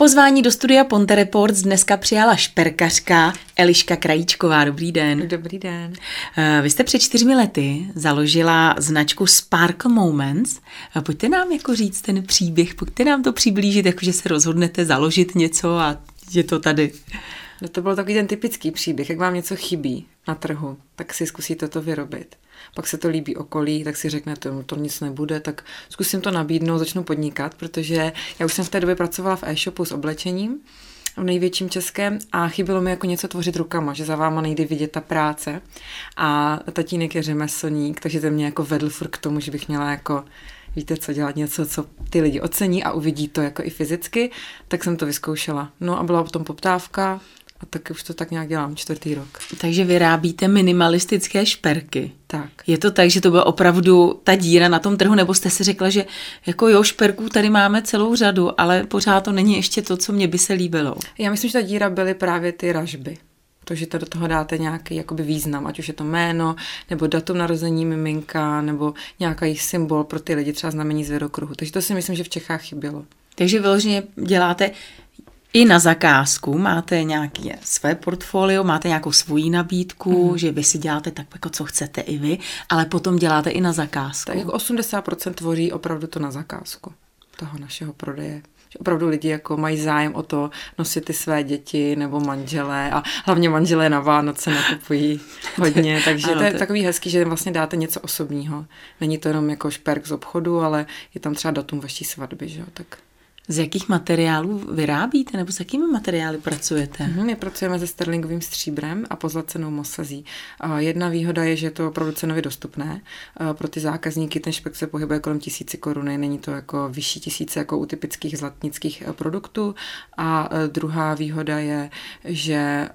Pozvání do studia Ponte Reports dneska přijala šperkařka Eliška Krajíčková. Dobrý den. Dobrý den. Eh, vy jste před čtyřmi lety založila značku Sparkle Moments. Eh, pojďte nám jako říct ten příběh, pojďte nám to přiblížit, jakože se rozhodnete založit něco a je to tady. No to byl takový ten typický příběh, jak vám něco chybí na trhu, tak si zkusíte to vyrobit. Pak se to líbí okolí, tak si řeknete, no to nic nebude, tak zkusím to nabídnout, začnu podnikat, protože já už jsem v té době pracovala v e-shopu s oblečením, v největším českém a chybilo mi jako něco tvořit rukama, že za váma nejde vidět ta práce a tatínek je řemeslník, takže ten mě jako vedl furt k tomu, že bych měla jako víte co, dělat něco, co ty lidi ocení a uvidí to jako i fyzicky, tak jsem to vyzkoušela. No a byla potom poptávka, a tak už to tak nějak dělám čtvrtý rok. Takže vyrábíte minimalistické šperky. Tak. Je to tak, že to byla opravdu ta díra na tom trhu, nebo jste si řekla, že jako jo, šperků tady máme celou řadu, ale pořád to není ještě to, co mě by se líbilo. Já myslím, že ta díra byly právě ty ražby. To, že to do toho dáte nějaký jakoby význam, ať už je to jméno, nebo datum narození miminka, nebo nějaký symbol pro ty lidi, třeba znamení zvěrokruhu. Takže to si myslím, že v Čechách chybělo. Takže vyloženě děláte i na zakázku máte nějaké své portfolio, máte nějakou svoji nabídku, mm. že vy si děláte tak, jako co chcete i vy, ale potom děláte i na zakázku. Tak jako 80% tvoří opravdu to na zakázku toho našeho prodeje. Že opravdu lidi jako mají zájem o to nosit ty své děti nebo manželé a hlavně manželé na Vánoce nakupují hodně, takže ano, to je takový hezký, že vlastně dáte něco osobního. Není to jenom jako šperk z obchodu, ale je tam třeba datum vaší svatby, že jo, tak z jakých materiálů vyrábíte nebo s jakými materiály pracujete? Mm, my pracujeme se sterlingovým stříbrem a pozlacenou mosazí. Jedna výhoda je, že je to opravdu cenově dostupné. Pro ty zákazníky ten špek se pohybuje kolem tisíci koruny, není to jako vyšší tisíce jako u typických zlatnických produktů. A e, druhá výhoda je, že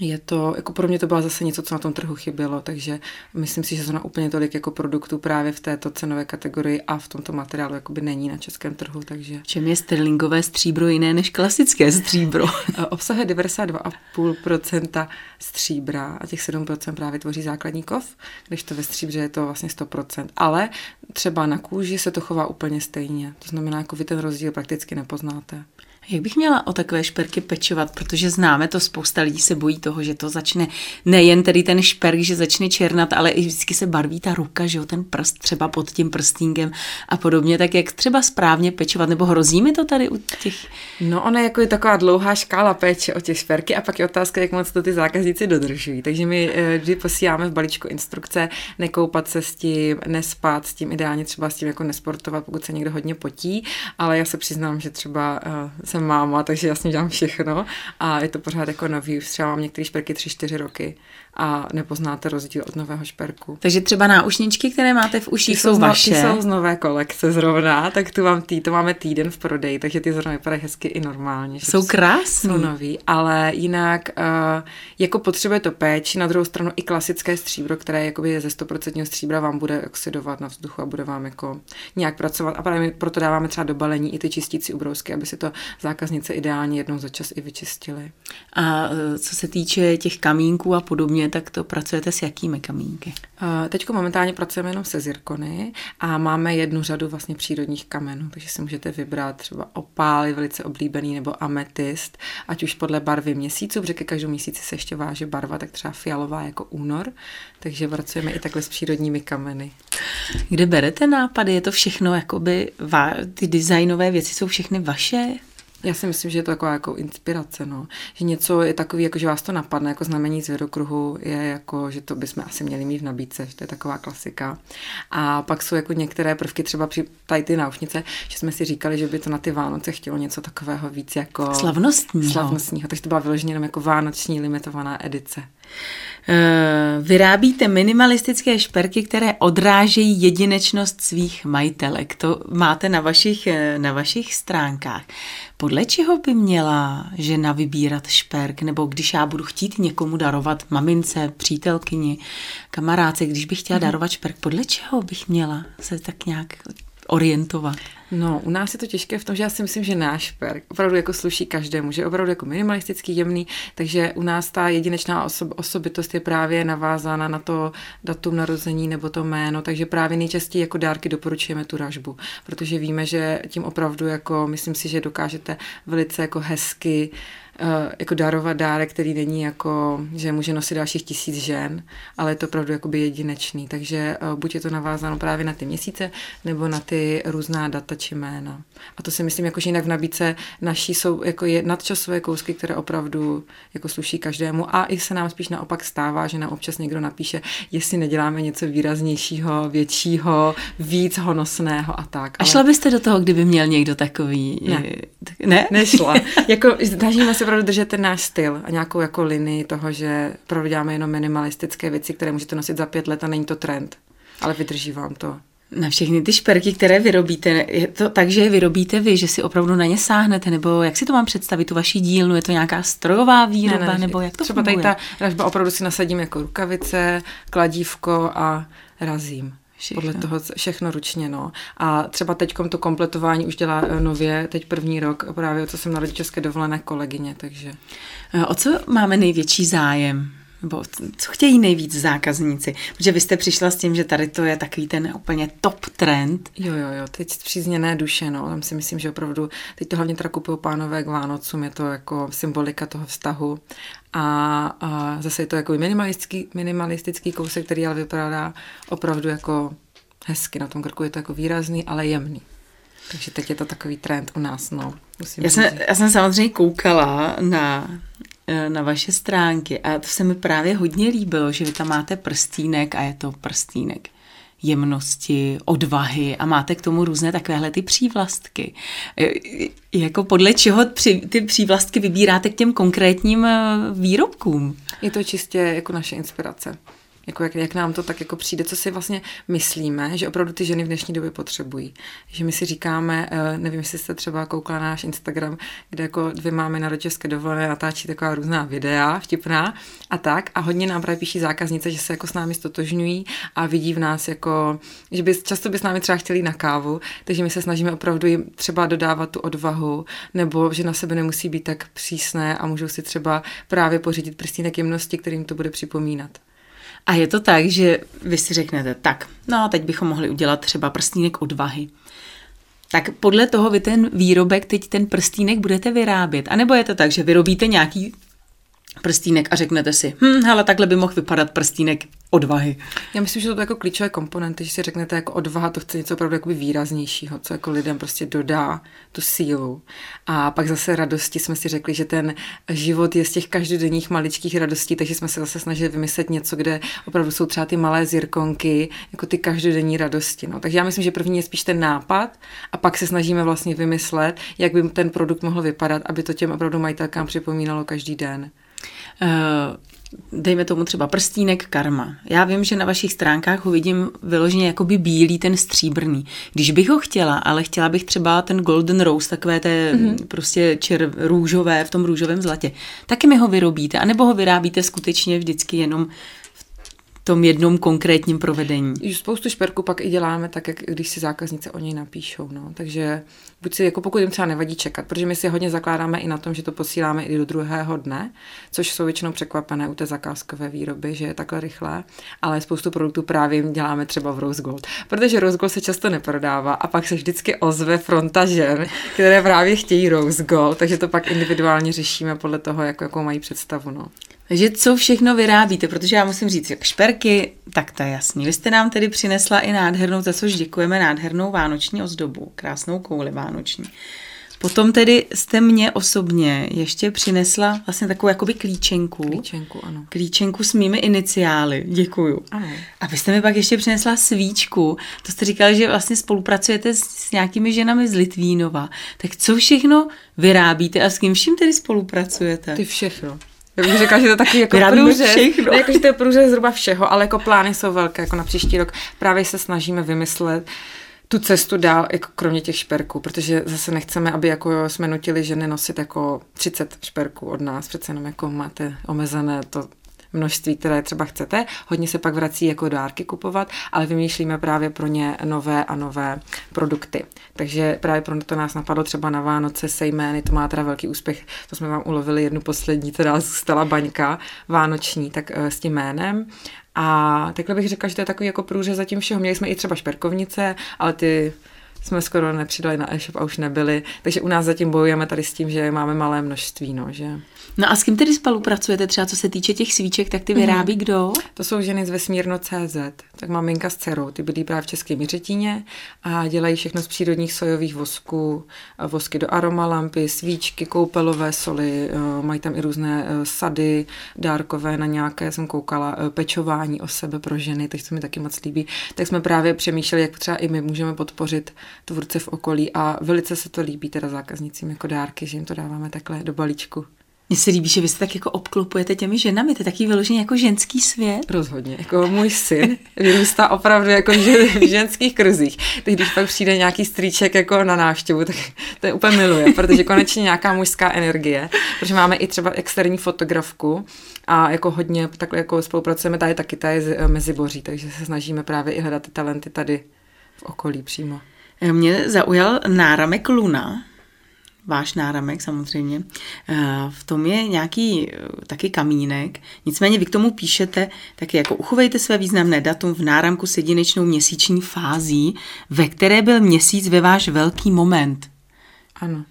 je to, jako pro mě to byla zase něco, co na tom trhu chybělo, takže myslím si, že zrovna úplně tolik jako produktů právě v této cenové kategorii a v tomto materiálu jakoby není na českém trhu, takže... Čem je sterlingové stříbro jiné než klasické stříbro? Obsahuje 92,5% stříbra a těch 7% právě tvoří základní kov, když to ve stříbře je to vlastně 100%, ale třeba na kůži se to chová úplně stejně, to znamená, jako vy ten rozdíl prakticky nepoznáte. Jak bych měla o takové šperky pečovat, protože známe to, spousta lidí se bojí toho, že to začne nejen tedy ten šperk, že začne černat, ale i vždycky se barví ta ruka, že jo, ten prst třeba pod tím prstínkem a podobně, tak jak třeba správně pečovat, nebo hrozí mi to tady u těch? No ona jako je taková dlouhá škála péče o těch šperky a pak je otázka, jak moc to ty zákazníci dodržují. Takže my eh, vždy posíláme v balíčku instrukce nekoupat se s tím, nespát s tím, ideálně třeba s tím jako nesportovat, pokud se někdo hodně potí, ale já se přiznám, že třeba uh, jsem máma, takže jasně dělám všechno a je to pořád jako nový. Už třeba mám některé šperky 3-4 roky a nepoznáte rozdíl od nového šperku. Takže třeba náušničky, které máte v uších, jsou, jsou vaše. Ty jsou z nové kolekce zrovna, tak tu mám tý, to máme týden v prodeji, takže ty zrovna vypadají hezky i normálně. Jsou krásné. Jsou nový, ale jinak uh, jako potřebuje to péči, na druhou stranu i klasické stříbro, které jakoby je ze 100% stříbra, vám bude oxidovat na vzduchu a bude vám jako nějak pracovat. A právě proto dáváme třeba do balení i ty čistící ubrousky, aby si to zákaznice ideálně jednou za čas i vyčistili. A eh, co se týče těch kamínků a podobně, tak to pracujete s jakými kamínky? Teď momentálně pracujeme jenom se zirkony a máme jednu řadu vlastně přírodních kamenů, takže si můžete vybrat třeba opál, je velice oblíbený, nebo ametist, ať už podle barvy měsíců, protože každou měsíci se ještě váže barva, tak třeba fialová jako únor, takže pracujeme i takhle s přírodními kameny. Kde berete nápady? Je to všechno, jakoby, ty designové věci jsou všechny vaše? Já si myslím, že je to taková jako inspirace, no. Že něco je takový, jako že vás to napadne, jako znamení zvěrokruhu, je jako, že to bychom asi měli mít v nabídce, že to je taková klasika. A pak jsou jako některé prvky, třeba při tady ty náušnice, že jsme si říkali, že by to na ty Vánoce chtělo něco takového víc jako... Slavnostního. Slavnostního, takže to byla vyloženě jenom jako vánoční limitovaná edice. Eh, vyrábíte minimalistické šperky, které odrážejí jedinečnost svých majitelek. To máte na vašich, eh, na vašich stránkách. Podle čeho by měla žena vybírat šperk? Nebo když já budu chtít někomu darovat mamince, přítelkyni, kamarádce, když bych chtěla mm darovat šperk, podle čeho bych měla se tak nějak orientovat? No, u nás je to těžké v tom, že já si myslím, že náš šperk opravdu jako sluší každému, že je opravdu jako minimalistický, jemný, takže u nás ta jedinečná osob, osobitost je právě navázána na to datum narození nebo to jméno, takže právě nejčastěji jako dárky doporučujeme tu ražbu, protože víme, že tím opravdu jako, myslím si, že dokážete velice jako hezky Eh, jako darovat dárek, který není jako, že může nosit dalších tisíc žen, ale je to opravdu jakoby jedinečný. Takže eh, buď je to navázáno právě na ty měsíce, nebo na ty různá data či jména. A to si myslím, jako, že jinak v nabídce naší jsou jako je nadčasové kousky, které opravdu jako sluší každému. A i se nám spíš naopak stává, že nám občas někdo napíše, jestli neděláme něco výraznějšího, většího, víc honosného a tak. A šla byste do toho, kdyby měl někdo takový? Ne. Ne? Nešla. jako, snažíme se opravdu držet ten náš styl a nějakou jako linii toho, že opravdu děláme jenom minimalistické věci, které můžete nosit za pět let a není to trend. Ale vydrží vám to. Na všechny ty šperky, které vyrobíte, je to tak, že je vyrobíte vy, že si opravdu na ně sáhnete, nebo jak si to mám představit, tu vaši dílnu, je to nějaká strojová výroba, ne, ne, nebo jak to Třeba funguje? tady ta ražba opravdu si nasadím jako rukavice, kladívko a razím. Všechno. Podle toho všechno ručně, no. A třeba teď to kompletování už dělá eh, nově, teď první rok, právě co jsem na rodičovské dovolené kolegyně, takže. Eh, o co máme největší zájem? Nebo co chtějí nejvíc zákazníci? Protože vy jste přišla s tím, že tady to je takový ten úplně top trend. Jo, jo, jo, teď přízněné duše, no, tam si myslím, že opravdu, teď to hlavně teda kupují pánové k Vánocům, je to jako symbolika toho vztahu a, a zase je to jako minimalistický, minimalistický kousek, který ale vypadá opravdu jako hezky, na tom krku je to jako výrazný, ale jemný. Takže teď je to takový trend u nás, no. Musím já, jsem, já jsem samozřejmě koukala na na vaše stránky a to se mi právě hodně líbilo, že vy tam máte prstínek a je to prstínek jemnosti, odvahy a máte k tomu různé takovéhle ty přívlastky. Eh, jako podle čeho ty přívlastky vybíráte k těm konkrétním eh, výrobkům? Je to čistě jako naše inspirace jako jak, jak nám to tak jako přijde, co si vlastně myslíme, že opravdu ty ženy v dnešní době potřebují. Že my si říkáme, eh, nevím, jestli jste třeba koukala na náš Instagram, kde jako dvě máme na rodičovské dovolené natáčí taková různá videa, vtipná a tak. A hodně nám právě píší zákaznice, že se jako s námi stotožňují a vidí v nás jako, že by, často by s námi třeba chtěli na kávu, takže my se snažíme opravdu jim třeba dodávat tu odvahu, nebo že na sebe nemusí být tak přísné a můžou si třeba právě pořídit prstínek jemnosti, kterým to bude připomínat. A je to tak, že vy si řeknete, tak, no teď bychom mohli udělat třeba prstínek odvahy. Tak podle toho vy ten výrobek, teď ten prstínek budete vyrábět. A nebo je to tak, že vyrobíte nějaký prstínek a řeknete si, hm, hele, takhle by mohl vypadat prstínek odvahy. Já myslím, že to je jako klíčové komponenty, že si řeknete jako odvaha, to chce něco opravdu jakoby výraznějšího, co jako lidem prostě dodá tu sílu. A pak zase radosti jsme si řekli, že ten život je z těch každodenních maličkých radostí, takže jsme se zase snažili vymyslet něco, kde opravdu jsou třeba ty malé zirkonky, jako ty každodenní radosti. No. Takže já myslím, že první je spíš ten nápad a pak se snažíme vlastně vymyslet, jak by ten produkt mohl vypadat, aby to těm opravdu majitelkám připomínalo každý den. Uh, dejme tomu třeba prstínek karma. Já vím, že na vašich stránkách ho vidím vyloženě jakoby bílý, ten stříbrný. Když bych ho chtěla, ale chtěla bych třeba ten golden rose, takové té mm-hmm. prostě čer růžové, v tom růžovém zlatě, taky mi ho vyrobíte, anebo ho vyrábíte skutečně vždycky jenom tom jednom konkrétním provedení. Spoustu šperků pak i děláme tak, jak když si zákaznice o něj napíšou. No. Takže buď si, jako pokud jim třeba nevadí čekat, protože my si hodně zakládáme i na tom, že to posíláme i do druhého dne, což jsou většinou překvapené u té zakázkové výroby, že je takhle rychlé, ale spoustu produktů právě děláme třeba v Rose Gold, protože Rose Gold se často neprodává a pak se vždycky ozve fronta žen, které právě chtějí Rose Gold, takže to pak individuálně řešíme podle toho, jak, jakou mají představu. No. Takže co všechno vyrábíte, protože já musím říct, jak šperky, tak to je jasný. Vy jste nám tedy přinesla i nádhernou, za což děkujeme, nádhernou vánoční ozdobu, krásnou kouli vánoční. Potom tedy jste mě osobně ještě přinesla vlastně takovou jakoby klíčenku. Klíčenku, ano. Klíčenku s mými iniciály. Děkuju. Ano. A vy jste mi pak ještě přinesla svíčku. To jste říkala, že vlastně spolupracujete s, s nějakými ženami z Litvínova. Tak co všechno vyrábíte a s kým vším tedy spolupracujete? Ty všechno. Já bych řekla, že to je taky jako průřez. Ne, jako, že to je průřez zhruba všeho, ale jako plány jsou velké, jako na příští rok. Právě se snažíme vymyslet tu cestu dál, jako kromě těch šperků, protože zase nechceme, aby jako jsme nutili ženy nosit jako 30 šperků od nás, přece jenom jako máte omezené to množství, které třeba chcete. Hodně se pak vrací jako dárky kupovat, ale vymýšlíme právě pro ně nové a nové produkty. Takže právě pro to nás napadlo třeba na Vánoce sejmény, to má teda velký úspěch, to jsme vám ulovili jednu poslední, teda stala baňka vánoční, tak eh, s tím jménem. A takhle bych řekla, že to je takový jako průřez zatím všeho. Měli jsme i třeba šperkovnice, ale ty jsme skoro nepřidali na e-shop a už nebyli. Takže u nás zatím bojujeme tady s tím, že máme malé množství, no, že... No a s kým tedy spolupracujete třeba, co se týče těch svíček, tak ty vyrábí mm. kdo? To jsou ženy z Vesmírno.cz, tak maminka s dcerou, ty bydlí právě v České Měřetíně a dělají všechno z přírodních sojových vosků, vosky do aromalampy, svíčky, koupelové soli, eh, mají tam i různé eh, sady dárkové na nějaké, jsem koukala, eh, pečování o sebe pro ženy, takže to mi taky moc líbí. Tak jsme právě přemýšleli, jak třeba i my můžeme podpořit tvůrce v okolí a velice se to líbí teda zákaznicím jako dárky, že jim to dáváme takhle do balíčku. Mně se líbí, že vy se tak jako obklopujete těmi ženami, to je taky vyloženě jako ženský svět. Rozhodně, jako můj syn vyrůstá opravdu jako v ženských kruzích. Teď když pak přijde nějaký strýček jako na návštěvu, tak to je úplně miluje, protože konečně nějaká mužská energie, protože máme i třeba externí fotografku a jako hodně takhle jako spolupracujeme tady taky tady mezi boří, takže se snažíme právě i hledat ty talenty tady v okolí přímo. Mě zaujal náramek Luna, váš náramek samozřejmě. Eh, v tom je nějaký eh, taky kamínek, nicméně vy k tomu píšete taky jako uchovejte své významné datum v náramku s jedinečnou měsíční fází, ve které byl měsíc ve váš velký moment. Ano.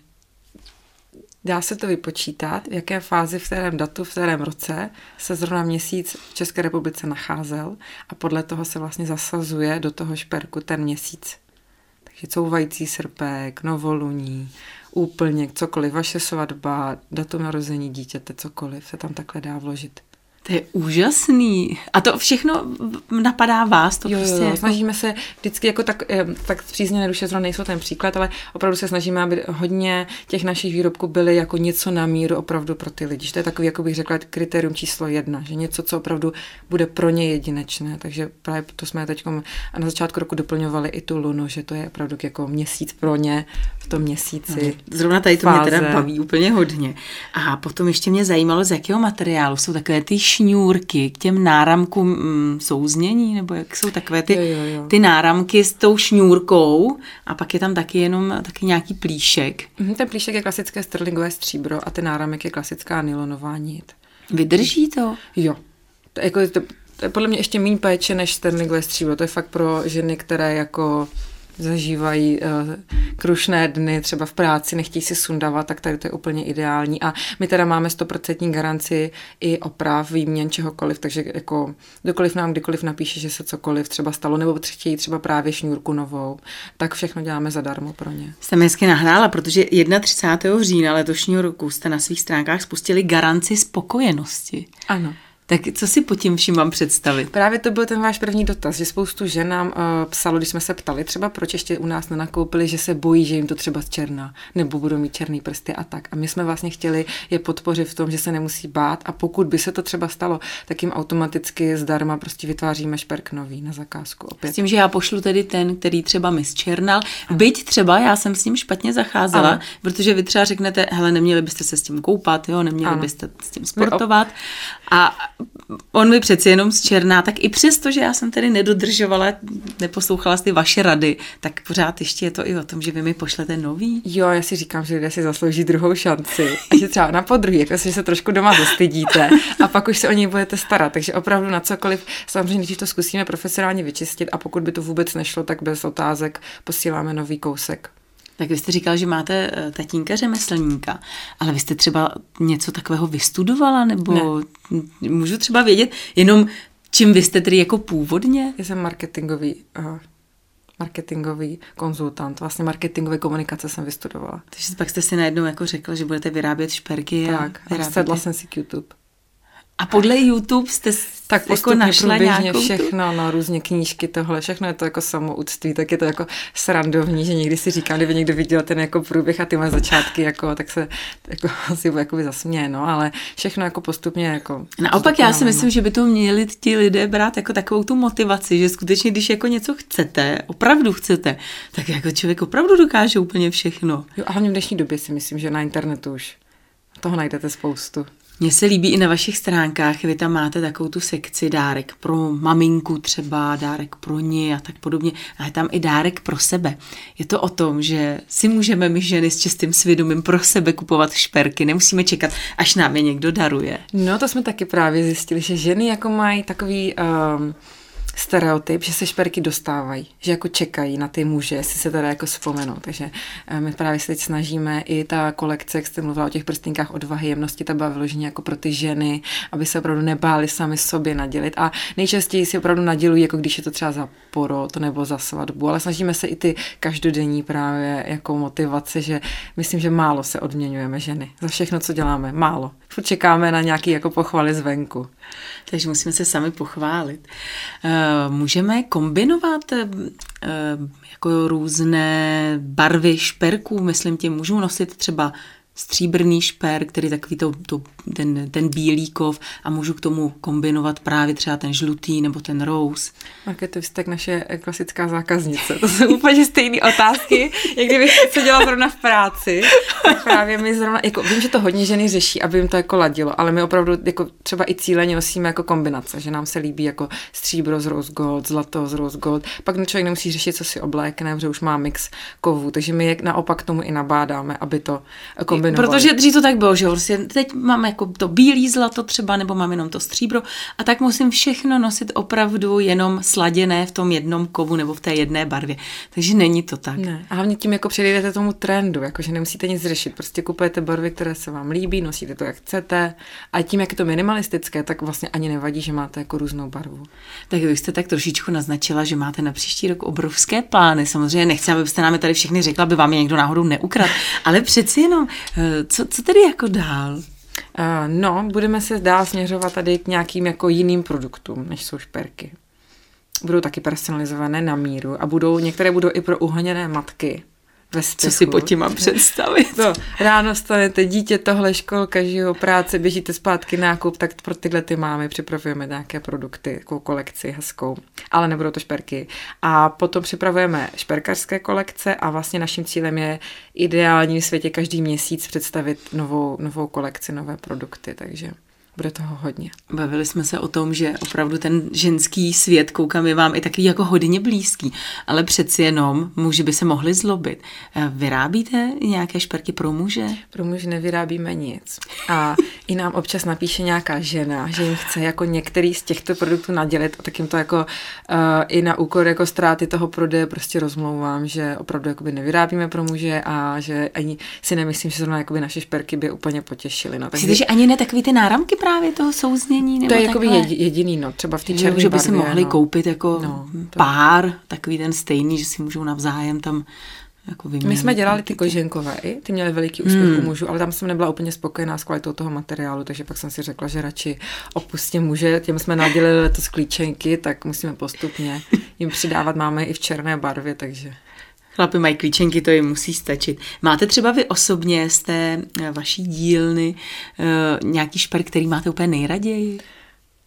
Dá se to vypočítat, v jaké fázi, v kterém datu, v kterém roce se zrovna měsíc v České republice nacházel a podle toho se vlastně zasazuje do toho šperku ten měsíc. Takže couvající srpek, novoluní, úplně cokoliv, vaše svatba, datum narození dítěte, cokoliv se tam takhle dá vložit. To je úžasný. A to všechno napadá vás? To jo, prostě jo, jako... snažíme se vždycky jako tak, tak zpřízněné duše zrovna nejsou ten příklad, ale opravdu se snažíme, aby hodně těch našich výrobků byly jako něco na míru opravdu pro ty lidi. Že to je takový, jako bych řekla, kritérium číslo jedna, že něco, co opravdu bude pro ně jedinečné. Takže právě to jsme teď na začátku roku doplňovali i tu lunu, že to je opravdu jako měsíc pro ně v tom měsíci. No, zrovna tady to fáze. mě teda baví úplně hodně. A potom ještě mě zajímalo, z jakého materiálu jsou takové ty šňůrky k těm náramkům mm, souznění, nebo jak jsou takové ty, jo, jo, jo. ty náramky s tou šňůrkou a pak je tam taky jenom taky nějaký plíšek. Mm, ten plíšek je klasické sterlingové stříbro a ten náramek je klasická nylonová nit. Vydrží to? Jo. To, jako, to, to je podle mě ještě méně péče než sterlingové stříbro. To je fakt pro ženy, které jako zažívají uh, krušné dny, třeba v práci, nechtějí si sundavat, tak tady to je úplně ideální. A my teda máme stoprocentní garanci i oprav, výměn čehokoliv, takže jako kdokoliv nám kdykoliv napíše, že se cokoliv třeba stalo, nebo chtějí třeba právě šňůrku novou, tak všechno děláme zadarmo pro ně. Jste mi hezky nahrála, protože 31. října letošního roku jste na svých stránkách spustili garanci spokojenosti. Ano. Tak co si po tím vším mám představit? Právě to byl ten váš první dotaz, že spoustu žen nám uh, psalo, když jsme se ptali třeba, proč ještě u nás nenakoupili, že se bojí, že jim to třeba zčerná, nebo budou mít černý prsty a tak. A my jsme vlastně chtěli je podpořit v tom, že se nemusí bát a pokud by se to třeba stalo, tak jim automaticky zdarma prostě vytváříme šperk nový na zakázku. Opět. S tím, že já pošlu tedy ten, který třeba mi zčernal, byť třeba já jsem s ním špatně zacházela, ano. protože vy třeba řeknete, hele, neměli byste se s tím koupat, jo, neměli ano. byste s tím sportovat. A on mi přeci jenom z černá, tak i přesto, že já jsem tedy nedodržovala, neposlouchala ty vaše rady, tak pořád ještě je to i o tom, že vy mi pošlete nový. Jo, já si říkám, že lidé si zaslouží druhou šanci. A že třeba na podruhý, jako si se trošku doma zastydíte a pak už se o něj budete starat. Takže opravdu na cokoliv, samozřejmě, když to zkusíme profesionálně vyčistit a pokud by to vůbec nešlo, tak bez otázek posíláme nový kousek. Tak vy jste říkal, že máte eh, tatínka řemeslníka, ale vy jste třeba něco takového vystudovala, nebo ne. můžu třeba vědět jenom, čím vy jste tedy jako původně? Já jsem marketingový, uh, marketingový konzultant, vlastně marketingové komunikace jsem vystudovala. Takže pak jste si najednou jako řekla, že budete vyrábět šperky tak, a, a sedla jsem si k YouTube. A podle YouTube jste tak jako našla nějakou všechno, no, různě knížky, tohle, všechno je to jako samoúctví, tak je to jako srandovní, že někdy si říkám, kdyby někdo viděl ten jako průběh a ty moje začátky, jako, tak se jako, asi jako zasměje, no, ale všechno jako postupně jako... Naopak já si myslím, že by to měli ti lidé brát jako takovou tu motivaci, že skutečně, když jako něco chcete, opravdu chcete, tak jako člověk opravdu dokáže úplně všechno. Jo, a hlavně v dnešní době si myslím, že na internetu už toho najdete spoustu. Mně se líbí i na vašich stránkách, vy tam máte takovou tu sekci dárek pro maminku třeba, dárek pro ní a tak podobně, a je tam i dárek pro sebe. Je to o tom, že si můžeme my ženy s čistým svědomím pro sebe kupovat šperky, nemusíme čekat, až nám je někdo daruje. No to jsme taky právě zjistili, že ženy jako mají takový... Um stereotyp, že se šperky dostávají, že jako čekají na ty muže, jestli se teda jako vzpomenou. Takže eh, my právě se teď snažíme i ta kolekce, jak jste mluvila o těch prstinkách odvahy, jemnosti, ta byla vyloženě jako pro ty ženy, aby se opravdu nebáli sami sobě nadělit. A nejčastěji si opravdu nadělují, jako když je to třeba za porod nebo za svatbu, ale snažíme se i ty každodenní právě jako motivace, že myslím, že málo se odměňujeme ženy za všechno, co děláme. Málo. Furt čekáme na nějaký jako pochvaly zvenku. Takže musíme se sami pochválit. Eh, můžeme kombinovat eh, jako různé barvy šperků, myslím tím, můžu nosit třeba stříbrný šper, který takový to, to, ten, ten bílý kov a můžu k tomu kombinovat právě třeba ten žlutý nebo ten rose. Marketo, jste tak naše klasická zákaznice. To jsou úplně stejné otázky, jak kdybych se dělala zrovna v práci. Tak právě my zrovna, jako vím, že to hodně ženy řeší, aby jim to jako ladilo, ale my opravdu jako třeba i cíleně nosíme jako kombinace, že nám se líbí jako stříbro z rose gold, zlato z rose gold. Pak člověk nemusí řešit, co si oblékne, protože už má mix kovů, takže my je naopak tomu i nabádáme, aby to kombinovali kombinovali. Protože dřív to tak bylo, že vlastně teď mám jako to bílý zlato třeba, nebo mám jenom to stříbro a tak musím všechno nosit opravdu jenom sladěné v tom jednom kovu nebo v té jedné barvě. Takže není to tak. Ne. A hlavně tím jako předjdete tomu trendu, jakože nemusíte nic řešit, prostě kupujete barvy, které se vám líbí, nosíte to, jak chcete a tím, jak je to minimalistické, tak vlastně ani nevadí, že máte jako různou barvu. Tak vy jste tak trošičku naznačila, že máte na příští rok obrovské plány. Samozřejmě nechci, abyste nám je tady všechny řekla, aby vám je někdo náhodou neukradl, ale přeci jenom co, co tedy jako dál? Uh, no, budeme se dál směřovat tady k nějakým jako jiným produktům, než jsou šperky. Budou taky personalizované na míru a budou, některé budou i pro uhoněné matky, ve Co si po tím mám představit? No, ráno stanete, dítě, tohle školka, žijou, práce, běžíte zpátky nákup, tak pro tyhle ty máme připravujeme nějaké produkty, jako kolekci hezkou, ale nebudou to šperky. A potom připravujeme šperkařské kolekce a vlastně naším cílem je ideální v světě každý měsíc představit novou, novou kolekci, nové produkty, takže bude toho hodně. Bavili jsme se o tom, že opravdu ten ženský svět, koukám, je vám i takový jako hodně blízký, ale přeci jenom muži by se mohli zlobit. Eh, vyrábíte nějaké šperky pro muže? Pro muže nevyrábíme nic. A i nám občas napíše nějaká žena, že jim chce jako některý z těchto produktů nadělit a tak jim to jako uh, i na úkor jako ztráty toho prodeje prostě rozmlouvám, že opravdu jakoby nevyrábíme pro muže a že ani si nemyslím, že zrovna jakoby naše šperky by úplně potěšily. No, takže... že ani ne takový ty náramky právě toho souznění? Nebo to je jako jediný, no, třeba v té černé Že by si mohli no. koupit jako no, to... pár, takový ten stejný, že si můžou navzájem tam jako vyměnit. My jsme dělali ty koženkové, ty měly veliký úspěch hmm. u mužů, ale tam jsem nebyla úplně spokojená s kvalitou toho materiálu, takže pak jsem si řekla, že radši opustím muže, těm jsme nadělili letos klíčenky, tak musíme postupně jim přidávat, máme i v černé barvě, takže... Chlapi mají klíčenky, to jim musí stačit. Máte třeba vy osobně z té eh, vaší dílny uh, nějaký šperk, který máte úplně nejraději?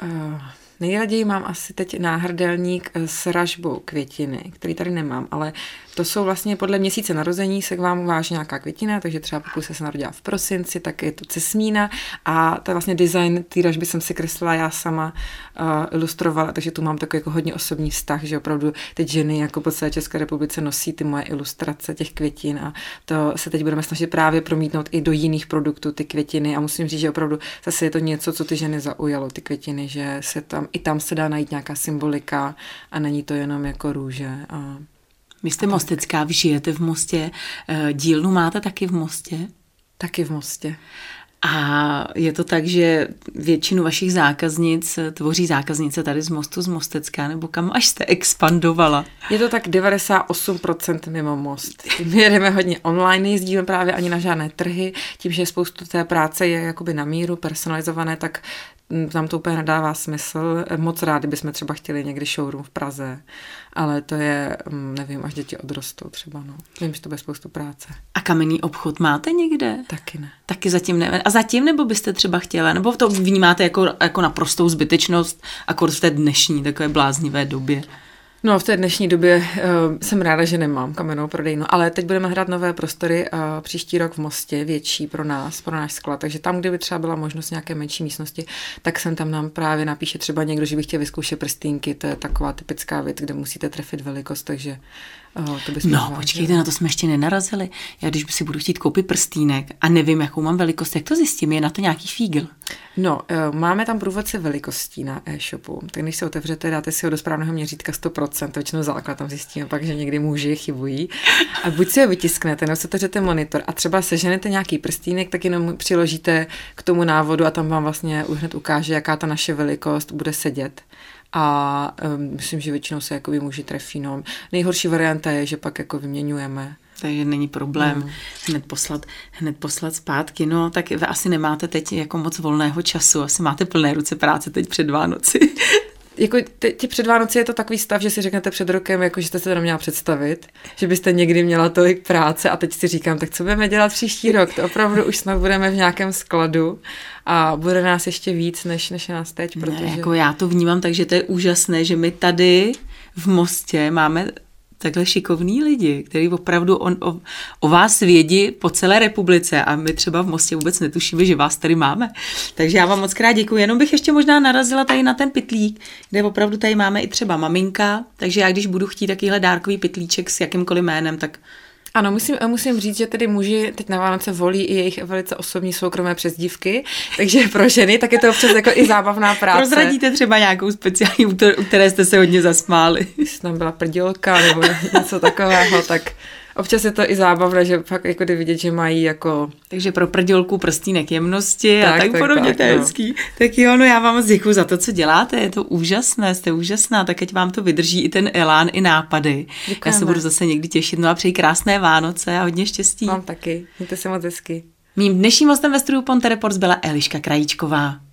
Uh, nejraději mám asi teď náhrdelník s ražbou květiny, který tady nemám, ale to jsou vlastně podle měsíce narození se k vám váží nějaká květina, takže třeba pokud se narodila v prosinci, tak je to cesmína. A to je vlastně design té ražby jsem si kreslila já sama, uh, ilustrovala, takže tu mám takový jako hodně osobní vztah, že opravdu teď ženy jako po celé České republice nosí ty moje ilustrace těch květin a to se teď budeme snažit právě promítnout i do jiných produktů ty květiny. A musím říct, že opravdu zase je to něco, co ty ženy zaujalo, ty květiny, že se tam, i tam se dá najít nějaká symbolika a není to jenom jako růže a vy jste mostecká, vy žijete v Mostě, eh, dílnu máte taky v Mostě? Taky v Mostě. A je to tak, že většinu vašich zákaznic tvoří zákaznice tady z Mostu z Mostecka, nebo kam až jste expandovala? Je to tak 98% mimo most. My jedeme hodně online, nejezdíme právě ani na žádné trhy, tím, že spoustu té práce je jakoby na míru, personalizované, tak tam to úplně nedává smysl. Moc rádi bychom třeba chtěli někdy showroom v Praze, ale to je, mm, nevím, až děti odrostou třeba, no. Vím, že to bude spoustu práce. A kamenný obchod máte někde? Taky ne. Taky zatím ne. A zatím nebo byste třeba chtěla? Nebo to vnímáte jako, jako naprostou zbytečnost, akor v té dnešní takové bláznivé době? No, v té dnešní době uh, jsem ráda, že nemám kamennou prodejnu, ale teď budeme hrát nové prostory uh, příští rok v Mostě, větší pro nás, pro náš sklad. Takže tam, kdyby třeba byla možnost nějaké menší místnosti, tak jsem tam nám právě napíše třeba někdo, že by chtěl vyzkoušet prstínky. To je taková typická věc, kde musíte trefit velikost, takže Oh, to no, zvládli. počkejte, na to jsme ještě nenarazili. Já když si budu chtít koupit prstínek a nevím, jakou mám velikost, jak to zjistím? Je na to nějaký fígl? No, eh, máme tam průvodce velikostí na e-shopu. Tak když se otevřete, dáte si ho do správného měřítka 100%, to většinou základ tam zjistíme pak, že někdy muži chybují. A buď si ho vytisknete, nebo se otevřete monitor a třeba seženete nějaký prstínek, tak jenom přiložíte k tomu návodu a tam vám vlastně hned ukáže, jaká ta naše velikost bude sedět a um, myslím, že většinou se jako muži trefí. No. Nejhorší varianta je, že pak jako vyměňujeme. Takže není problém mm. hned, poslat, hned poslat zpátky. No, tak vy asi nemáte teď jako moc volného času, asi máte plné ruce práce teď před Vánoci jako ti před Vánoci je to takový stav, že si řeknete před rokem, jako že jste se to neměla představit, že byste někdy měla tolik práce a teď si říkám, tak co budeme dělat příští rok? To opravdu už snad budeme v nějakém skladu a bude nás ještě víc, než, než nás teď. Protože... Ne, jako já to vnímám tak, že to je úžasné, že my tady v Mostě máme takhle šikovní lidi, kteří opravdu on, o, o vás vědí po celé republice a my třeba v Mostě vůbec netušíme, že vás tady máme. Takže já vám moc krát děkuji. Jenom bych ještě možná narazila tady na ten pitlík, kde opravdu tady máme i třeba maminka, takže já když budu chtít takovýhle dárkový pitlíček s jakýmkoliv jménem, tak ano, musím, musím říct, že tedy muži teď na Vánoce volí i jejich velice osobní soukromé přezdívky, takže pro ženy tak je to občas jako i zábavná práce. Prozradíte třeba nějakou speciální, u které jste se hodně zasmáli. Jestli tam byla prdělka nebo něco takového, tak občas je to i zábavné, že fakt jako jde vidět, že mají jako... Takže pro prdělku prstínek jemnosti tak, a tak, tak podobně, tak, to je no. hezký. Tak jo, no já vám moc děkuji za to, co děláte, je to úžasné, jste úžasná, tak ať vám to vydrží i ten elán, i nápady. Děkujeme. Já se budu zase někdy těšit, no a přeji krásné Vánoce a hodně štěstí. Vám taky, mějte se moc hezky. Mým dnešním hostem ve studiu Ponte Reports byla Eliška Krajíčková.